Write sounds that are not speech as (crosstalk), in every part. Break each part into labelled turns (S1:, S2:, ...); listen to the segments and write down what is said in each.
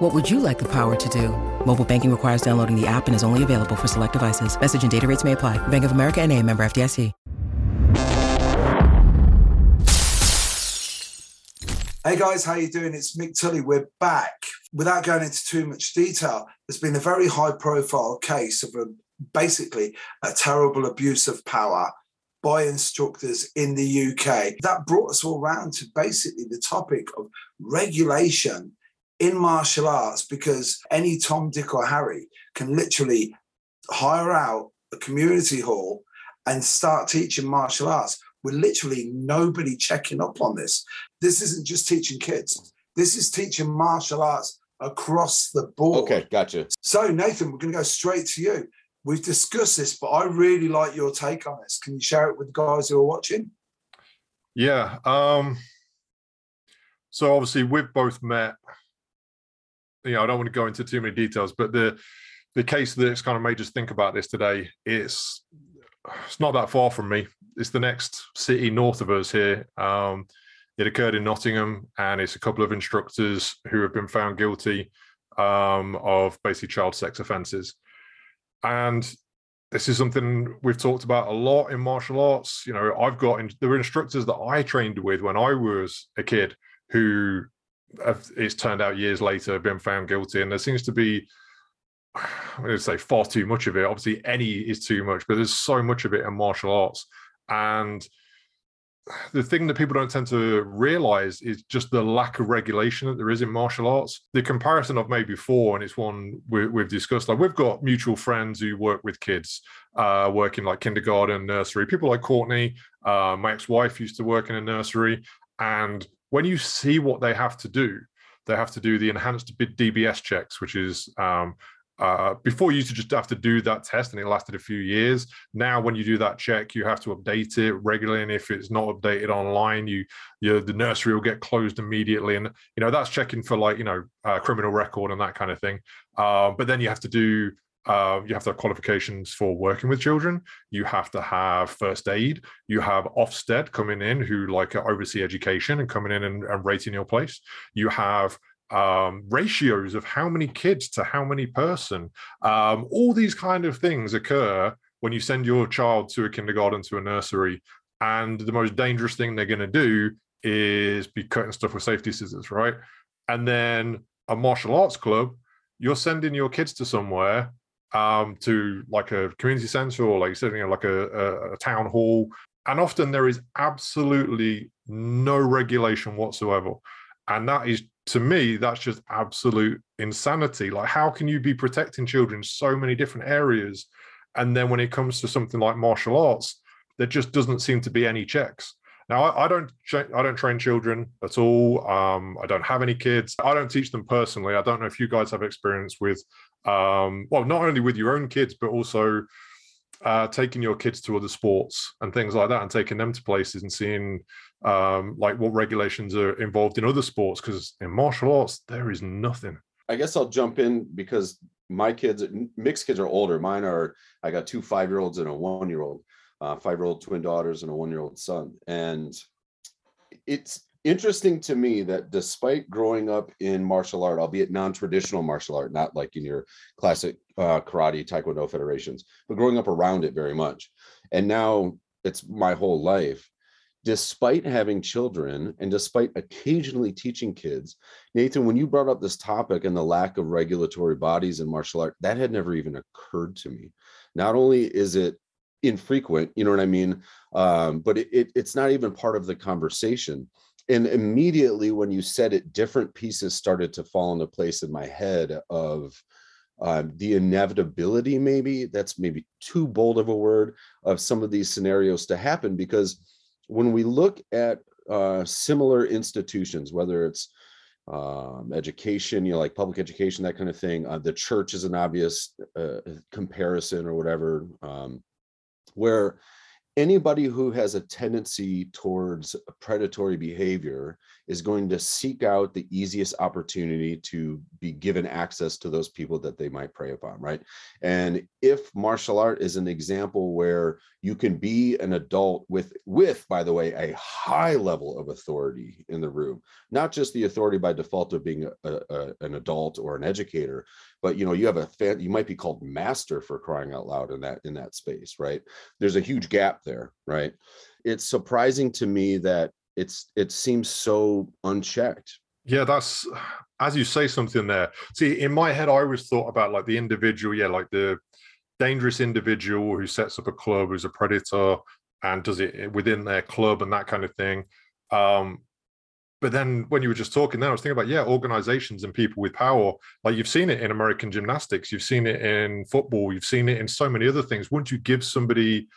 S1: What would you like the power to do? Mobile banking requires downloading the app and is only available for select devices. Message and data rates may apply. Bank of America and a member FDIC.
S2: Hey guys, how you doing? It's Mick Tully. We're back. Without going into too much detail, there's been a very high profile case of a, basically a terrible abuse of power by instructors in the UK. That brought us all round to basically the topic of regulation in martial arts because any Tom, Dick, or Harry can literally hire out a community hall and start teaching martial arts with literally nobody checking up on this. This isn't just teaching kids, this is teaching martial arts across the board.
S3: Okay, gotcha.
S2: So, Nathan, we're going to go straight to you. We've discussed this, but I really like your take on this. Can you share it with the guys who are watching?
S4: Yeah. Um, so obviously we've both met. You know, I don't want to go into too many details, but the the case that's kind of made us think about this today, it's it's not that far from me. It's the next city north of us here. Um, it occurred in Nottingham, and it's a couple of instructors who have been found guilty um, of basically child sex offences. And this is something we've talked about a lot in martial arts. You know, I've got there were instructors that I trained with when I was a kid who it's turned out years later been found guilty, and there seems to be I'm going to say far too much of it. Obviously, any is too much, but there's so much of it in martial arts. And the thing that people don't tend to realize is just the lack of regulation that there is in martial arts. The comparison I've made before, and it's one we, have discussed, like we've got mutual friends who work with kids, uh, working like kindergarten, nursery. People like Courtney, uh, my ex-wife used to work in a nursery, and when you see what they have to do, they have to do the enhanced bid DBS checks, which is um, uh, before you used to just have to do that test and it lasted a few years. Now, when you do that check, you have to update it regularly. And if it's not updated online, you, you the nursery will get closed immediately. And, you know, that's checking for like, you know, uh, criminal record and that kind of thing. Uh, but then you have to do uh, you have to have qualifications for working with children. You have to have first aid. You have Ofsted coming in who like oversee education and coming in and, and rating your place. You have um, ratios of how many kids to how many person. Um, all these kind of things occur when you send your child to a kindergarten to a nursery. And the most dangerous thing they're going to do is be cutting stuff with safety scissors, right? And then a martial arts club, you're sending your kids to somewhere um, to like a community center or like you know, like a, a, a town hall. And often there is absolutely no regulation whatsoever. And that is to me, that's just absolute insanity. Like, how can you be protecting children in so many different areas? And then when it comes to something like martial arts, there just doesn't seem to be any checks. Now, I, I don't, I don't train children at all. Um, I don't have any kids. I don't teach them personally. I don't know if you guys have experience with, um, well, not only with your own kids, but also uh, taking your kids to other sports and things like that, and taking them to places and seeing um, like what regulations are involved in other sports because in martial arts there is nothing.
S3: I guess i'll jump in because my kids mixed kids are older. Mine are i got two five year olds and a one year old uh, five year old twin daughters and a one year old son. And it's interesting to me that despite growing up in martial art albeit non-traditional martial art not like in your classic uh, karate taekwondo federations but growing up around it very much and now it's my whole life despite having children and despite occasionally teaching kids nathan when you brought up this topic and the lack of regulatory bodies in martial art that had never even occurred to me. Not only is it infrequent you know what i mean? Um, but it, it, it's not even part of the conversation and immediately when you said it different pieces started to fall into place in my head of um, the inevitability maybe that's maybe too bold of a word of some of these scenarios to happen. Because when we look at uh, similar institutions, whether it's um, education, you know, like public education, that kind of thing, uh, the church is an obvious uh, comparison or whatever, um, where anybody who has a tendency towards predatory behavior is going to seek out the easiest opportunity to be given access to those people that they might prey upon right? And if martial art is an example where you can be an adult with with by the way a high level of authority in the room not just the authority by default of being a, a, an adult or an educator but you know you have a fan you might be called master for crying out loud in that in that space right? There's a huge gap there right? It's surprising to me that it's it seems so unchecked.
S4: Yeah that's as you say something there. See in my head i always thought about like the individual yeah like the dangerous individual who sets up a club who's a predator and does it within their club and that kind of thing. Um but then when you were just talking there, i was thinking about yeah organizations and people with power. Like you've seen it in american gymnastics you've seen it in football you've seen it in so many other things. Once you give somebody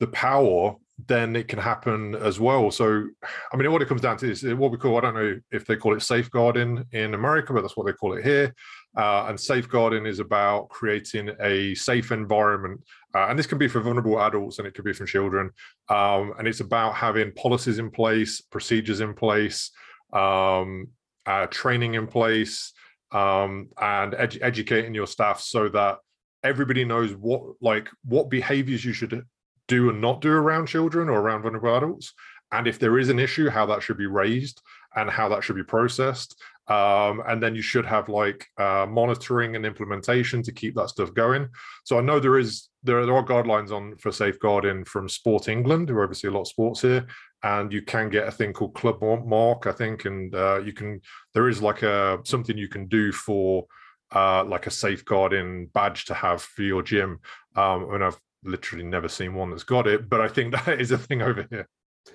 S4: the power then it can happen as well. So i mean what it comes down to is eh, what we call i don't know if they call it safeguarding in america but that's what they call it here uh, and safeguarding is about creating a safe environment. Uh, and this can be for vulnerable adults and it could be for children. Um, and it's about having policies in place procedures in place um, uh, training in place um, and ed- educating your staff so that everybody knows what like what behaviors you should do and not do around children or around vulnerable adults and if there is an issue how that should be raised and how that should be processed um, and then you should have like uh, monitoring and implementation to keep that stuff going. So i know there is there, there are guidelines on for safeguarding from sport england who oversee a lot of sports here and you can get a thing called club mark i think and uh, you can there is like a something you can do for uh, like a safeguarding badge to have for your gym. Um, and i've literally never seen one that's got it but i think (laughs) that is a thing over here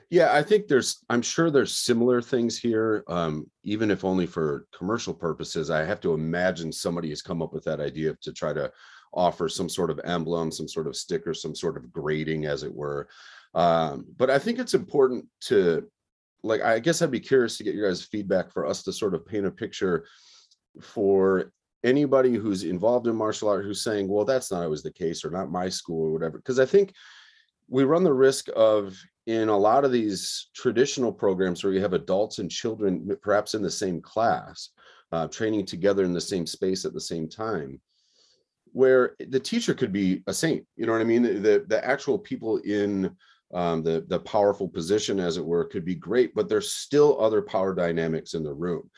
S3: yeah, I think there's, I'm sure there's similar things here, um, even if only for commercial purposes. I have to imagine somebody has come up with that idea to try to offer some sort of emblem, some sort of sticker, some sort of grading, as it were. Um, but I think it's important to, like, I guess I'd be curious to get your guys' feedback for us to sort of paint a picture for anybody who's involved in martial art who's saying, well, that's not always the case, or not my school, or whatever. Because I think we run the risk of in a lot of these traditional programs where you have adults and children perhaps in the same class uh, training together in the same space at the same time where the teacher could be a saint you know what i mean? The the actual people in um, the the powerful position as it were could be great but there's still other power dynamics in the room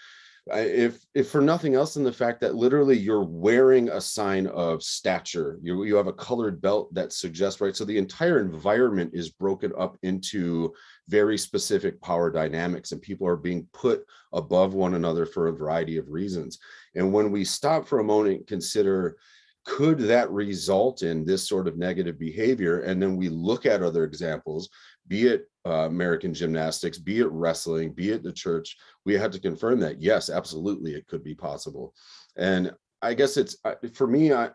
S3: if if for nothing else than the fact that literally you're wearing a sign of stature you you have a colored belt that suggests right? So the entire environment is broken up into very specific power dynamics and people are being put above one another for a variety of reasons. And when we stop for a moment and consider could that result in this sort of negative behavior? And then we look at other examples be it uh, American gymnastics, be it wrestling, be it the church, we had to confirm that yes, absolutely, it could be possible. And I guess it's for me, I,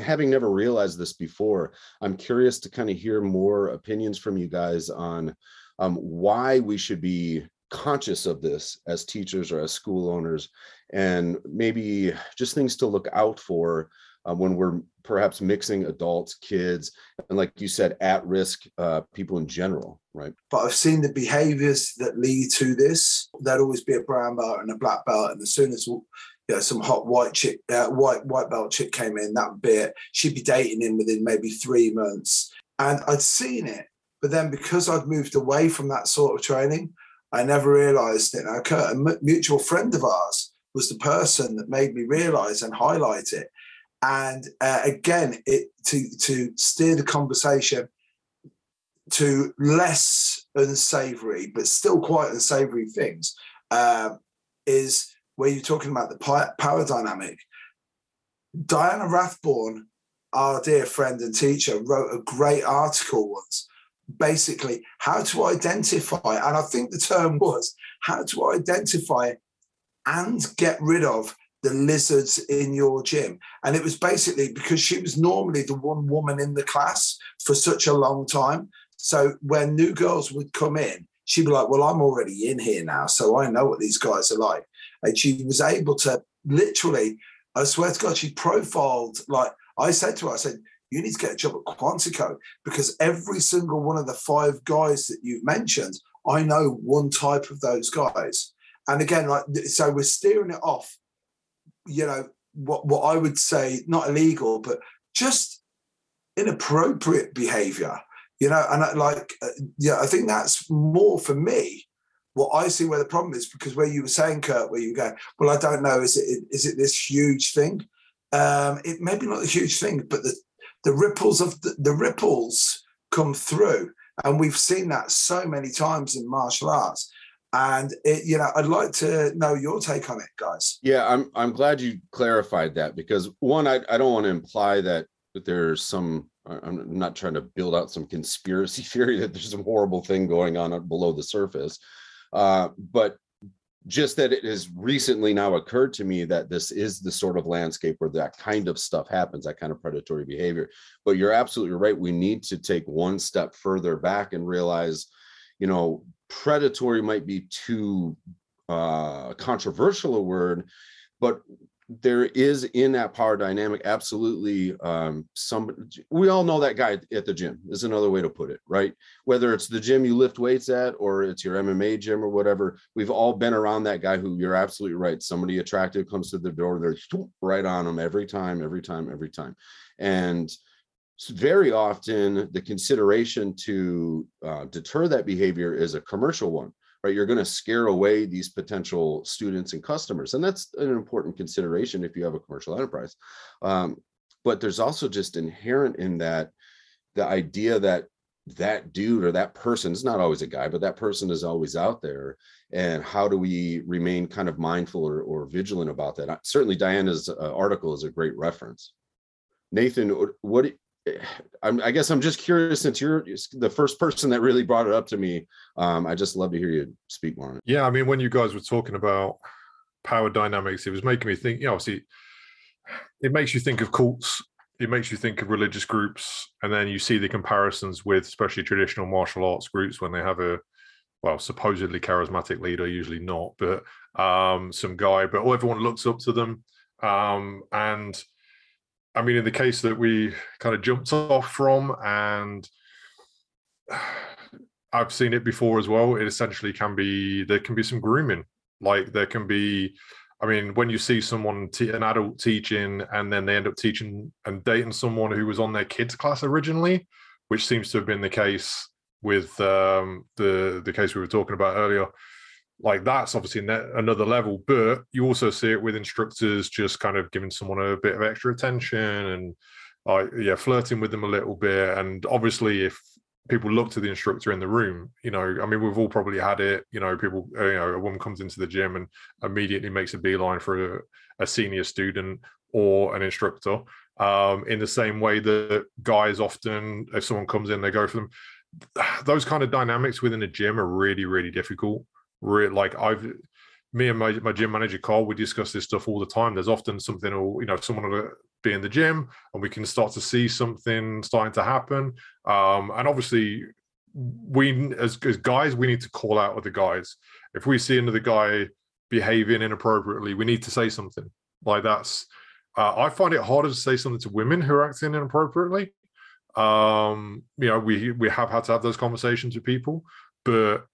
S3: having never realized this before, I'm curious to kind of hear more opinions from you guys on um, why we should be conscious of this as teachers or as school owners, and maybe just things to look out for uh, when we're perhaps mixing adults, kids, and like you said, at risk uh, people in general, right?
S2: But I've seen the behaviors that lead to this. There'd always be a brown belt and a black belt, and as soon as you know, some hot white chick, uh, white white belt chick came in, that bit. She'd be dating him within maybe three months, and I'd seen it. But then because I'd moved away from that sort of training, I never realised it. Now, Kurt, a mutual friend of ours, was the person that made me realise and highlight it and uh, again it to to steer the conversation to less unsavory but still quite unsavory things uh, is where you're talking about the power dynamic. Diana rathborn our dear friend and teacher wrote a great article once basically how to identify and i think the term was how to identify and get rid of the lizards in your gym. And it was basically because she was normally the one woman in the class for such a long time. So when new girls would come in, she'd be like, Well, I'm already in here now. So I know what these guys are like. And she was able to literally, I swear to God, she profiled, like I said to her, I said, you need to get a job at Quantico because every single one of the five guys that you've mentioned, I know one type of those guys. And again, like so we're steering it off, you know, what what I would say, not illegal, but just inappropriate behavior. You know, and I, like, uh, yeah, I think that's more for me what I see where the problem is because where you were saying, Kurt, where you go, well, I don't know, is it is it this huge thing? Um, it maybe not a huge thing, but the the ripples of the, the ripples come through, and we've seen that so many times in martial arts. And it, you know, I'd like to know your take on it, guys.
S3: Yeah, I'm I'm glad you clarified that because one, I, I don't want to imply that there's some I'm not trying to build out some conspiracy (laughs) theory that there's some horrible thing going on below the surface. Uh, but just that it has recently now occurred to me that this is the sort of landscape where that kind of stuff happens, that kind of predatory behavior. But you're absolutely right. We need to take one step further back and realize, you know, predatory might be too uh, controversial a word, but there is in that power dynamic absolutely um some we all know that guy at the gym is another way to put it right? Whether it's the gym you lift weights at or it's your mma gym or whatever we've all been around that guy who you're absolutely right somebody attractive comes to the door they're right on them every time every time every time. And very often the consideration to uh, deter that behavior is a commercial one right? You're going to scare away these potential students and customers and that's an important consideration if you have a commercial enterprise. Um, but there's also just inherent in that the idea that that dude or that person is not always a guy but that person is always out there and how do we remain kind of mindful or, or vigilant about that? Certainly diana's uh, article is a great reference. Nathan what I'm, I guess I'm just curious since you're the first person that really brought it up to me. Um, I just love to hear you speak more on it.
S4: Yeah, I mean, when you guys were talking about power dynamics, it was making me think. You know, obviously, it makes you think of cults. It makes you think of religious groups, and then you see the comparisons with, especially traditional martial arts groups when they have a, well, supposedly charismatic leader, usually not, but um, some guy, but everyone looks up to them, um, and I mean, in the case that we kind of jumped off from, and I've seen it before as well. It essentially can be there can be some grooming. Like there can be, I mean, when you see someone te- an adult teaching and then they end up teaching and dating someone who was on their kids class originally, which seems to have been the case with um, the the case we were talking about earlier like that's obviously another level but you also see it with instructors just kind of giving someone a bit of extra attention and uh, yeah flirting with them a little bit. And obviously if people look to the instructor in the room you know i mean we've all probably had it you know people uh, you know a woman comes into the gym and immediately makes a beeline for a, a senior student or an instructor um, in the same way that guys often if someone comes in they go for them. (sighs) Those kind of dynamics within a gym are really really difficult re- like I've me and my, my gym manager Carl, we discuss this stuff all the time. There's often something, or you know, someone will be in the gym, and we can start to see something starting to happen. Um, and obviously, we as, as guys, we need to call out other guys. If we see another guy behaving inappropriately, we need to say something. Like that's, uh, I find it harder to say something to women who are acting inappropriately. Um, you know, we we have had to have those conversations with people, but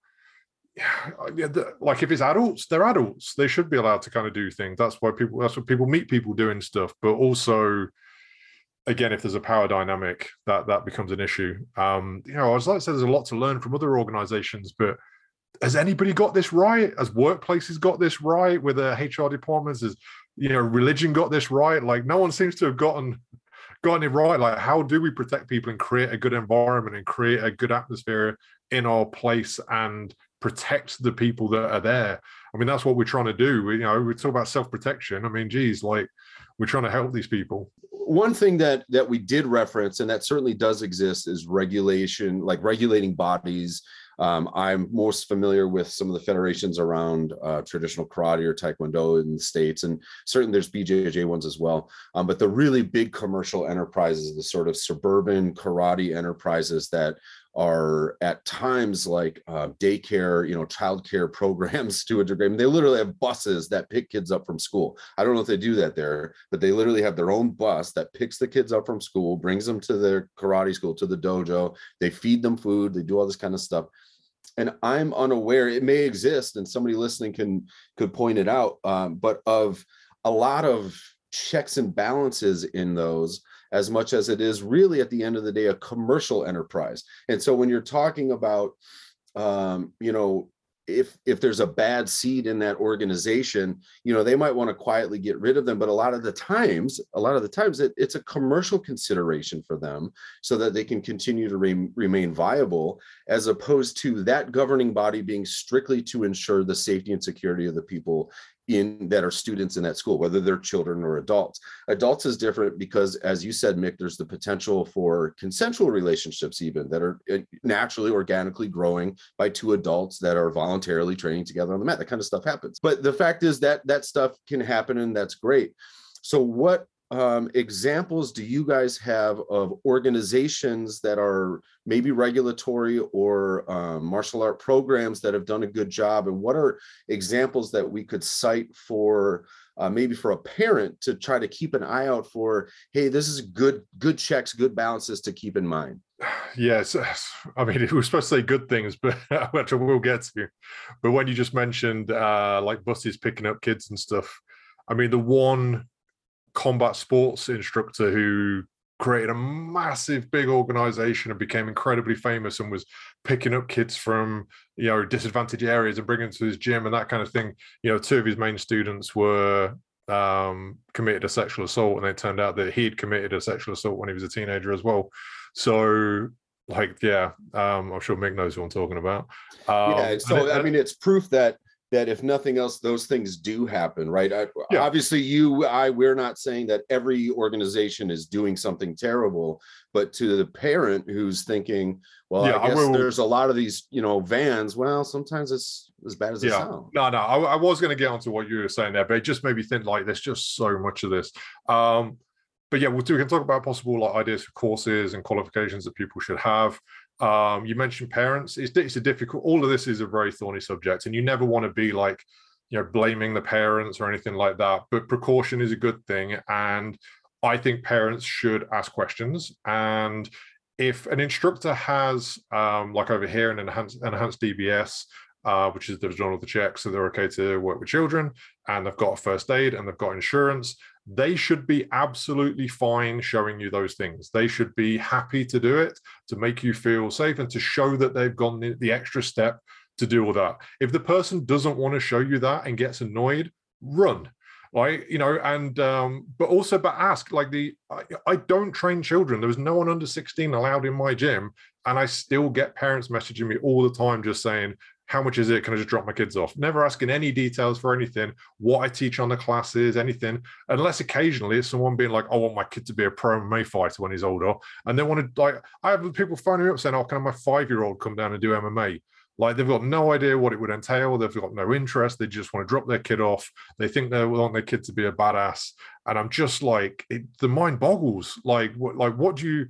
S4: (sighs) like if it's adults, they're adults. They should be allowed to kind of do things. That's why people. That's what people meet people doing stuff. But also, again, if there's a power dynamic, that that becomes an issue. Um, you know, I as I said, there's a lot to learn from other organizations. But has anybody got this right? Has workplaces got this right? With the HR departments, has you know religion got this right? Like no one seems to have gotten gotten it right. Like how do we protect people and create a good environment and create a good atmosphere in our place and protect the people that are there. I mean, that's what we're trying to do. We, you know, we talk about self protection. I mean, geez, like we're trying to help these people.
S3: One thing that that we did reference, and that certainly does exist, is regulation, like regulating bodies. Um, I'm most familiar with some of the federations around uh, traditional karate or taekwondo in the states, and certainly there's BJJ ones as well. Um, but the really big commercial enterprises, the sort of suburban karate enterprises that are at times like uh, daycare, you know, childcare (laughs) programs to a degree. I mean, they literally have buses that pick kids up from school. I don't know if they do that there, but they literally have their own bus that picks the kids up from school, brings them to their karate school, to the dojo. They feed them food, they do all this kind of stuff. And I'm unaware, it may exist, and somebody listening can could point it out, um, but of a lot of checks and balances in those as much as it is really at the end of the day a commercial enterprise. And so when you're talking about um, you know if if there's a bad seed in that organization you know they might want to quietly get rid of them. But a lot of the times a lot of the times it, it's a commercial consideration for them so that they can continue to re- remain viable as opposed to that governing body being strictly to ensure the safety and security of the people in that are students in that school, whether they're children or adults. Adults is different because, as you said, Mick, there's the potential for consensual relationships, even that are eh, naturally, organically growing by two adults that are voluntarily training together on the mat. That kind of stuff happens. But the fact is that that stuff can happen, and that's great. So, what um, examples do you guys have of organizations that are maybe regulatory or um, martial art programs that have done a good job? And what are examples that we could cite for uh, maybe for a parent to try to keep an eye out for? Hey, this is good, good checks, good balances to keep in mind.
S4: Yes, I mean, we're supposed to say good things, but (laughs) which I will get to. But when you just mentioned uh, like buses picking up kids and stuff, I mean, the one combat sports instructor who created a massive big organization and became incredibly famous and was picking up kids from you know disadvantaged areas and bringing them to his gym and that kind of thing. You know two of his main students were um, committed a sexual assault and it turned out that he'd committed a sexual assault when he was a teenager as well. So like yeah um, i'm sure mick knows what i'm talking about.
S3: Um, yeah so i mean it's proof that that if nothing else, those things do happen, right? I, yeah. Obviously, you, I, we're not saying that every organization is doing something terrible, but to the parent who's thinking, well, yeah, I guess I there's a lot of these, you know, vans. Well, sometimes it's as bad as it yeah. sounds.
S4: No, no, I, I was going to get onto what you were saying there, but it just made me think like there's just so much of this. Um, but yeah, we'll, we can talk about possible like ideas for courses and qualifications that people should have. Um, you mentioned parents. It's, it's a difficult. All of this is a very thorny subject, and you never want to be like, you know, blaming the parents or anything like that. But precaution is a good thing, and I think parents should ask questions. And if an instructor has, um, like over here, an enhanced enhanced DBS, uh, which is the done all the checks, so they're okay to work with children, and they've got first aid and they've got insurance, they should be absolutely fine showing you those things. They should be happy to do it to make you feel safe and to show that they've gone the, the extra step to do all that. If the person doesn't want to show you that and gets annoyed, run. Right, you know, and um, but also, but ask like the I, I don't train children. There was no one under 16 allowed in my gym, and I still get parents messaging me all the time just saying, how much is it? Can I just drop my kids off? Never asking any details for anything, what I teach on the classes, anything, unless occasionally it's someone being like, I want my kid to be a pro MMA fighter when he's older. And they want to, like, I have people phoning me up saying, Oh, can my five year old come down and do MMA? Like, they've got no idea what it would entail. They've got no interest. They just want to drop their kid off. They think they want their kid to be a badass. And I'm just like, it, the mind boggles. Like, what, like, what do you,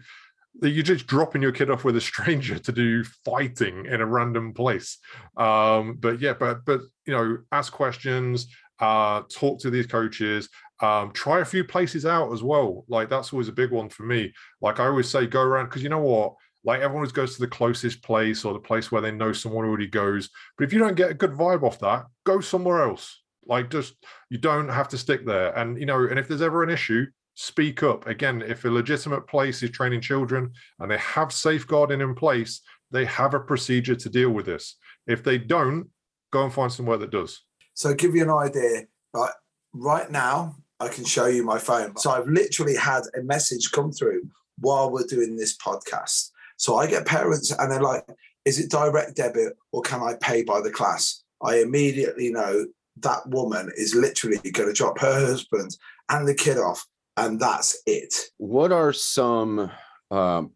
S4: you're just dropping your kid off with a stranger to do fighting in a random place. Um but yeah but but you know ask questions uh talk to these coaches um try a few places out as well. Like that's always a big one for me. Like i always say go around because you know what? Like everyone always goes to the closest place or the place where they know someone already goes. But if you don't get a good vibe off that go somewhere else. Like just you don't have to stick there. And you know and if there's ever an issue speak up. Again, if a legitimate place is training children and they have safeguarding in place, they have a procedure to deal with this. If they don't, go and find somewhere that does.
S2: So, give you an idea, right? Right now, I can show you my phone. So, I've literally had a message come through while we're doing this podcast. So, I get parents and they're like, is it direct debit or can I pay by the class? I immediately know that woman is literally going to drop her husband and the kid off and that's it.
S3: What are some um,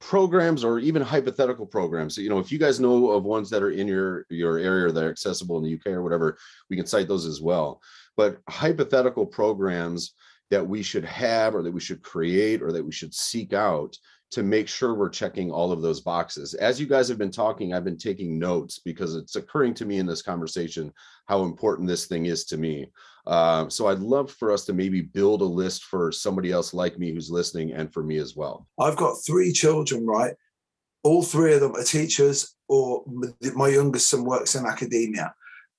S3: programs or even hypothetical programs? You know, if you guys know of ones that are in your your area that are accessible in the UK or whatever, we can cite those as well. But hypothetical programs that we should have or that we should create or that we should seek out to make sure we're checking all of those boxes. As you guys have been talking, I've been taking notes because it's occurring to me in this conversation how important this thing is to me. Uh, so I'd love for us to maybe build a list for somebody else like me who's listening and for me as well.
S2: I've got three children, right? All three of them are teachers, or my youngest son works in academia.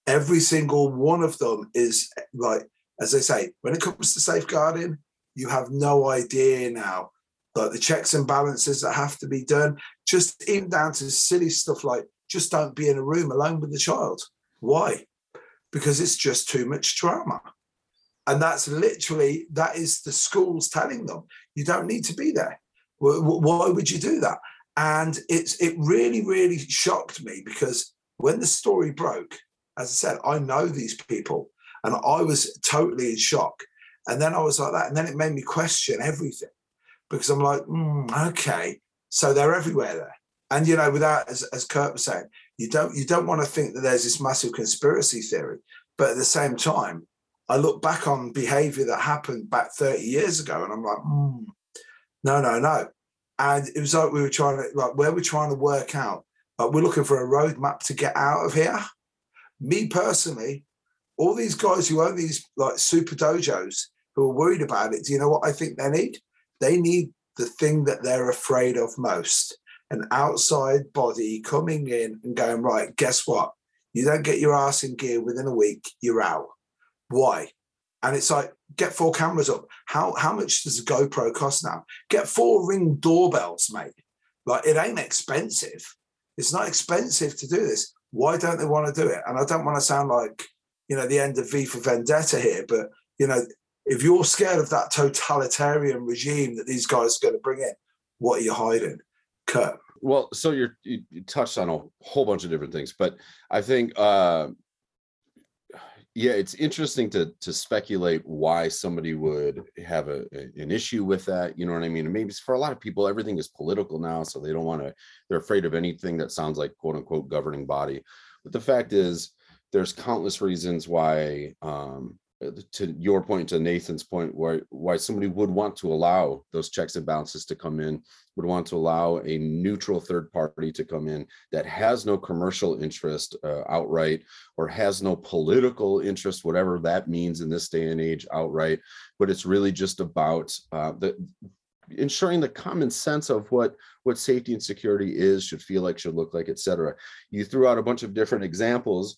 S2: Every single one of them is like, as I say, when it comes to safeguarding, you have no idea now like the checks and balances that have to be done, just even down to silly stuff like just don't be in a room alone with the child. Why? Because it's just too much drama. And that's literally, that is the schools telling them, you don't need to be there. Why would you do that? And it's it really, really shocked me because when the story broke, as I said, I know these people and I was totally in shock. And then I was like that. And then it made me question everything because I'm like, mm, okay, so they're everywhere there. And you know, without as, as Kurt was saying, you don't you don't want to think that there's this massive conspiracy theory, but at the same time, I look back on behavior that happened back 30 years ago, and I'm like, mm, no, no, no. And it was like we were trying to like where we're trying to work out, like we're looking for a roadmap to get out of here. Me personally, all these guys who own these like super dojos who are worried about it, do you know what I think they need? They need the thing that they're afraid of most an outside body coming in and going, right, guess what? You don't get your ass in gear within a week, you're out. Why? And it's like, get four cameras up. How how much does a GoPro cost now? Get four ring doorbells, mate. Like it ain't expensive. It's not expensive to do this. Why don't they want to do it? And I don't want to sound like, you know, the end of V for Vendetta here, but you know, if you're scared of that totalitarian regime that these guys are going to bring in, what are you hiding? Kurt.
S3: Well, so you're you, you touched on a whole bunch of different things, but I think uh yeah, it's interesting to to speculate why somebody would have a, an issue with that. You know what I mean? And maybe for a lot of people, everything is political now, so they don't want to. They're afraid of anything that sounds like quote unquote governing body. But the fact is, there's countless reasons why um, to your point to nathan's point why why somebody would want to allow those checks and balances to come in would want to allow a neutral third party to come in that has no commercial interest uh, outright or has no political interest whatever that means in this day and age outright but it's really just about uh, the ensuring the common sense of what what safety and security is should feel like should look like etc you threw out a bunch of different examples.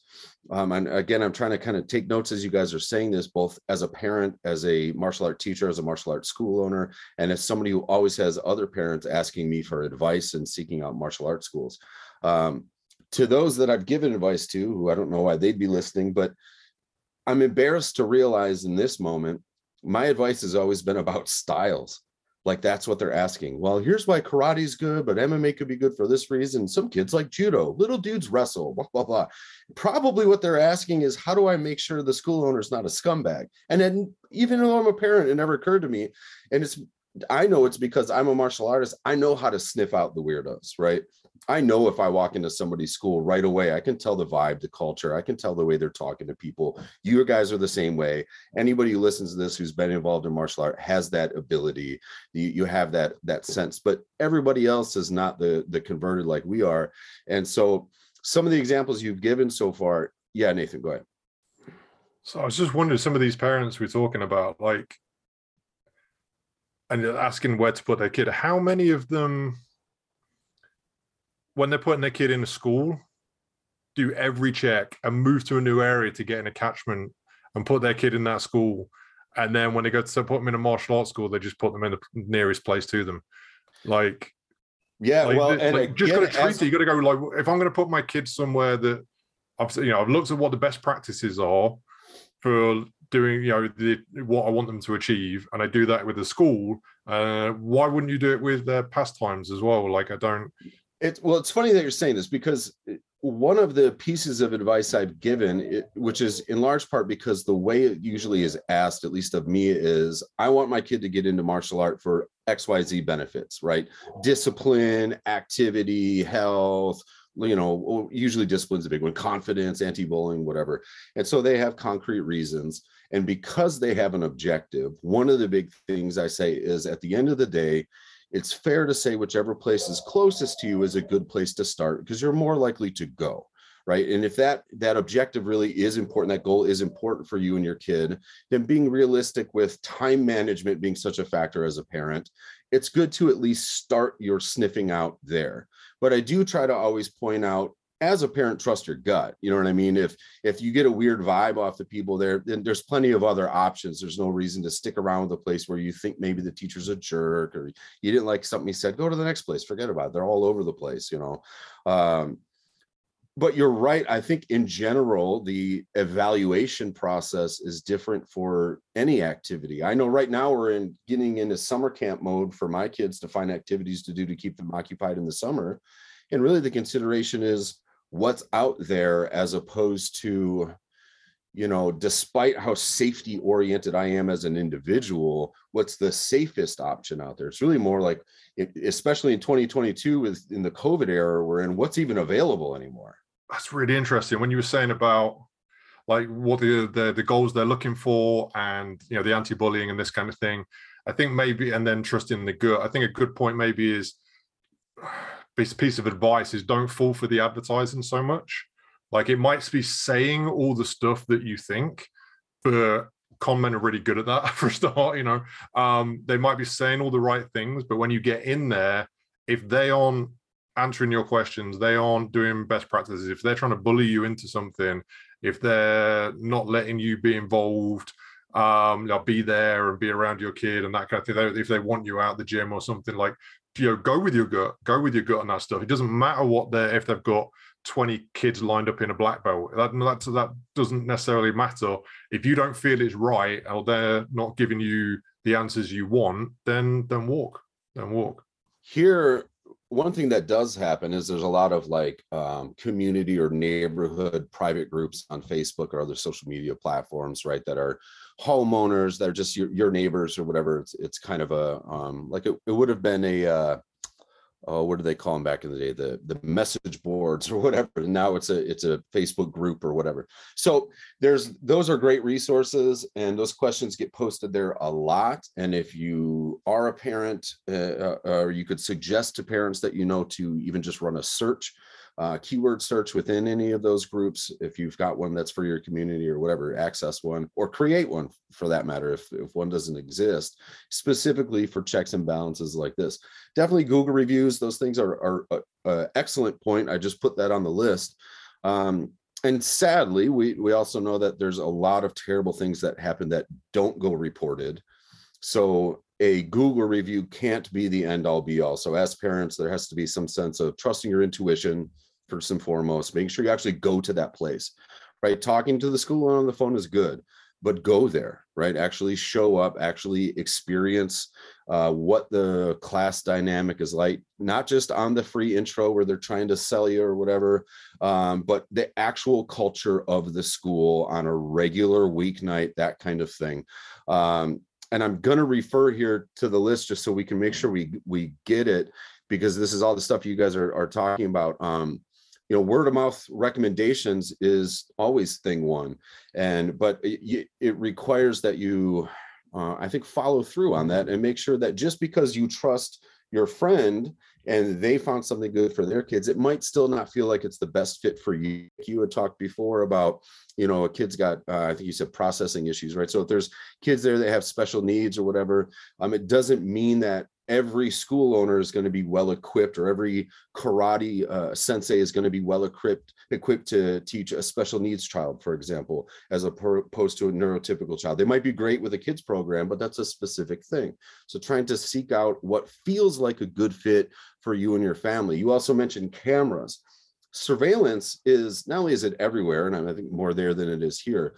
S3: Um, and again i'm trying to kind of take notes as you guys are saying this both as a parent as a martial art teacher as a martial arts school owner and as somebody who always has other parents asking me for advice and seeking out martial arts schools. Um, to those that i've given advice to who i don't know why they'd be listening but i'm embarrassed to realize in this moment my advice has always been about (laughs) styles like that's what they're asking. Well, here's why karate's good, but MMA could be good for this reason. Some kids like judo, little dudes wrestle, blah, blah, blah. Probably what they're asking is how do I make sure the school owner's not a scumbag? And then even though I'm a parent, it never occurred to me. And it's I know it's because I'm a martial artist. I know how to sniff out the weirdos, right? I know if I walk into somebody's school right away, I can tell the vibe, the culture, I can tell the way they're talking to people. You guys are the same way. Anybody who listens to this who's been involved in martial art has that ability. You, you have that that sense, but everybody else is not the the converted like we are. And so some of the examples you've given so far, yeah, Nathan, go ahead.
S4: So I was just wondering, some of these parents we're talking about, like, and asking where to put their kid, how many of them when they're putting their kid in a school, do every check and move to a new area to get in a catchment and put their kid in that school. And then when they go to put them in a martial arts school, they just put them in the nearest place to them. Like,
S3: yeah, like, well, and
S4: like, just got to treat it. You got to go like, if I'm going to put my kid somewhere that I've, you know, I've looked at what the best practices are for doing, you know, the, what I want them to achieve, and I do that with the school. Uh, why wouldn't you do it with their pastimes as well? Like, I don't,
S3: it's well, it's funny that you're saying this because one of the pieces of advice I've given, which is in large part because the way it usually is asked, at least of me, is I want my kid to get into martial art for XYZ benefits, right? Discipline, activity, health, you know, usually discipline's a big one, confidence, anti-bullying, whatever. And so they have concrete reasons. And because they have an objective, one of the big things I say is at the end of the day, it's fair to say whichever place is closest to you is a good place to start because you're more likely to go right? And if that that objective really is important that goal is important for you and your kid then being realistic with time management being such a factor as a parent it's good to at least start your sniffing out there. But i do try to always point out as a parent trust your gut you know what i mean if if you get a weird vibe off the people there then there's plenty of other options there's no reason to stick around with a place where you think maybe the teacher's a jerk or you didn't like something he said go to the next place forget about it they're all over the place you know um, but you're right. I think in general, the evaluation process is different for any activity. I know right now we're in getting into summer camp mode for my kids to find activities to do to keep them occupied in the summer. And really the consideration is what's out there as opposed to, you know, despite how safety oriented I am as an individual, what's the safest option out there? It's really more like, especially in 2022 with in the COVID era we're in, what's even available anymore?
S4: that's really interesting when you were saying about like what the, the the goals they're looking for and you know the anti-bullying and this kind of thing i think maybe and then trusting the gut i think a good point maybe is this piece of advice is don't fall for the advertising so much like it might be saying all the stuff that you think but con men are really good at that (laughs) for a start you know um they might be saying all the right things but when you get in there if they aren't answering your questions, they aren't doing best practices, if they're trying to bully you into something, if they're not letting you be involved, um, be there and be around your kid and that kind of thing. If they want you out the gym or something like, you know, go with your gut, go with your gut on that stuff. It doesn't matter what they're if they've got 20 kids lined up in a black belt. That that, that doesn't necessarily matter. If you don't feel it's right or they're not giving you the answers you want, then then walk. Then walk.
S3: Here one thing that does happen is there's a lot of like um, community or neighborhood private groups on Facebook or other social media platforms, right? That are homeowners that are just your, your neighbors or whatever. It's it's kind of a um, like it, it would have been a uh, oh, what do they call them back in the day? The the message boards (laughs) or whatever. Now it's a it's a Facebook group or whatever. So there's those are great resources, and those questions get posted there a lot. And if you are a parent, uh, uh or you could suggest to parents that you know to even just run a search uh, keyword search within any of those groups. If you've got one that's for your community or whatever, access one or create one for that matter, if, if one doesn't exist, specifically for checks and balances like this. Definitely Google reviews, those things are, are a, a excellent point. I just put that on the list. Um, and sadly, we, we also know that there's a lot of terrible things that happen that don't go reported. So a Google review can't be the end all be all. So as parents, there has to be some sense of trusting your intuition, first and foremost, making sure you actually go to that place, right? Talking to the school on the phone is good, but go there, right? Actually show up, actually experience uh, what the class dynamic is like, not just on the free intro where they're trying to sell you or whatever, um, but the actual culture of the school on a regular weeknight, that kind of thing. Um, and I'm going to refer here to the list just so we can make sure we we get it because this is all the stuff you guys are, are talking about. Um, you know word of mouth recommendations is always thing one and but it, it requires that you uh, i think follow through on that and make sure that just because you trust your friend and they found something good for their kids it might still not feel like it's the best fit for you. You had talked before about you know a kid's got uh, i think you said processing issues right? So if there's kids there that have special needs or whatever um, it doesn't mean that every school owner is going to be well equipped or every karate uh, sensei is going to be well equipped equipped to teach a special needs child for example as opposed to a neurotypical child. They might be great with a kids program but that's a specific thing. So trying to seek out what feels like a good fit for you and your family. You also mentioned cameras. Surveillance is not only is it everywhere and i think more there than it is here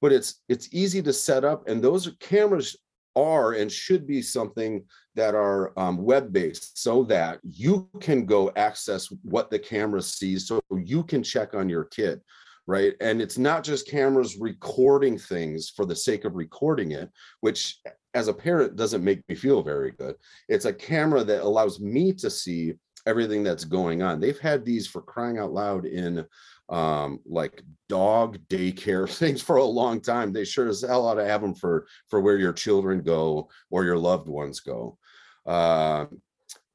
S3: but it's it's easy to set up and those cameras are and should be something that are um, web-based so that you can go access what the camera sees so you can check on your kid right? And it's not just cameras recording things for the sake of recording it which as a parent doesn't make me feel very good. It's a camera that allows me to see everything that's going on. They've had these for crying out loud in um, like dog daycare (laughs) things for a long time. They sure as hell ought to have them for for where your children go or your loved ones go. Uh,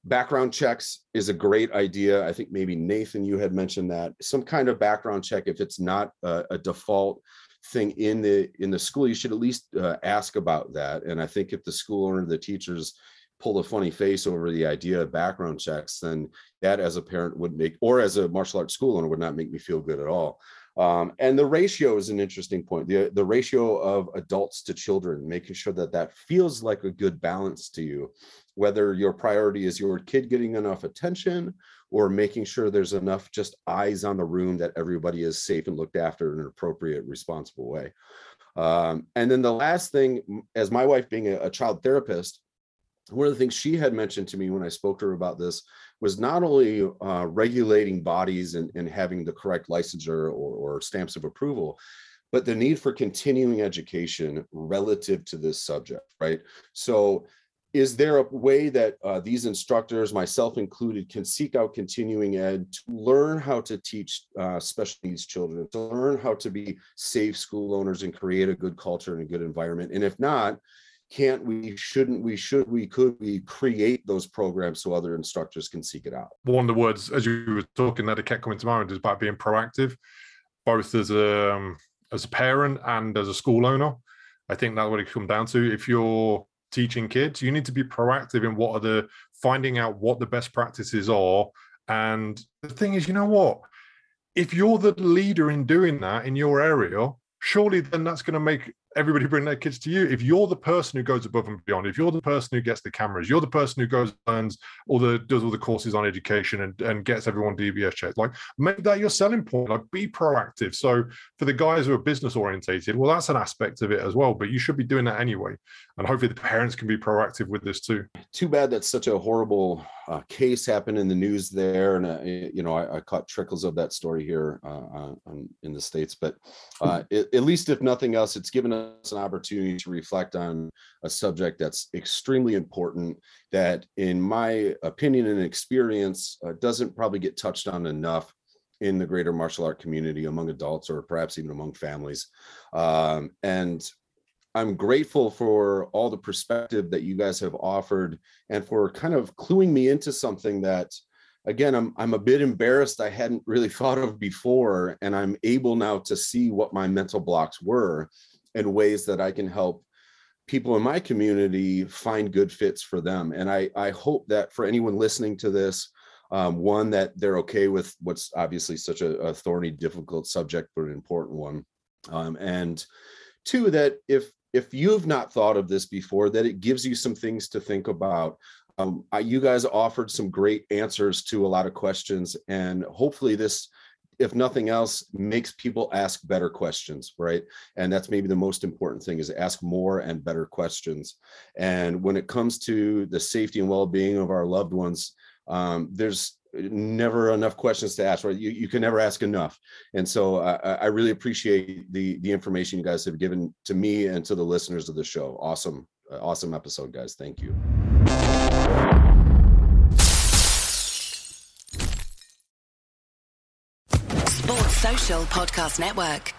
S3: background checks is a great idea. I think maybe Nathan, you had mentioned that some kind of background check, if it's not a, a default thing in the in the school, you should at least uh, ask about that. And I think if the school or the teachers pull a funny face over the idea of background checks, then that as a parent would make, or as a martial arts school owner would not make me feel good at all. Um, and the ratio is an interesting point. The, the ratio of adults to children, making sure that that feels like a good balance to you, whether your priority is your kid getting enough attention or making sure there's enough just eyes on the room that everybody is safe and looked after in an appropriate, responsible way. Um, and then the last thing, as my wife being a, a child therapist, one of the things she had mentioned to me when I spoke to her about this was not only uh, regulating bodies and, and, having the correct licensure or, or, stamps of approval, but the need for continuing education relative to this subject, right? So, is there a way that uh, these instructors, myself included, can seek out continuing ed to learn how to teach uh, special needs children, to learn how to be safe school owners and create a good culture and a good environment? And if not, can't we shouldn't we should we could we create those programs so other instructors can seek it out?
S4: One of the words as you were talking that it kept coming to mind is about being proactive both as a um, as a parent and as a school owner. I think that's what it comes down to. If you're teaching kids you need to be proactive in what are the finding out what the best practices are. And the thing is you know what? If you're the leader in doing that in your area surely then that's going to make everybody bring their kids to you. If you're the person who goes above and beyond, if you're the person who gets the cameras, you're the person who goes learns all the does all the courses on education and, and gets everyone DBS checked. Like make that your selling point. Like be proactive. So for the guys who are business orientated, well, that's an aspect of it as well. But you should be doing that anyway. And hopefully the parents can be proactive with this too.
S3: Too bad that's such a horrible uh, case happened in the news there, and uh, you know I, I, caught trickles of that story here uh, in the states. But uh, it, at least, if nothing else, it's given us an opportunity to reflect on a subject that's extremely important. That, in my opinion and experience, uh, doesn't probably get touched on enough in the greater martial art community among adults or perhaps even among families. Um, and I'm grateful for all the perspective that you guys have offered and for kind of cluing me into something that again I'm I'm a bit embarrassed I hadn't really (laughs) thought of before and I'm able now to see what my mental blocks were and ways that I can help people in my community find good fits for them. And I I hope that for anyone listening to this um, one that they're okay with what's obviously such a, a thorny difficult subject but an important one. Um, and two that if if you've not thought of this before, that it gives you some things to think about. Um, you guys offered some great answers to a lot of questions, and hopefully, this, if nothing else, makes people ask better questions, right? And that's maybe the most important thing is ask more and better questions. And when it comes to the safety and well-being of our loved ones, um, there's never enough questions to ask, right? You, you can never ask enough. And so I, I really appreciate the, the information you guys have given to me and to the listeners of the show. Awesome, uh, awesome episode, guys. Thank you. Sports Social Podcast Network.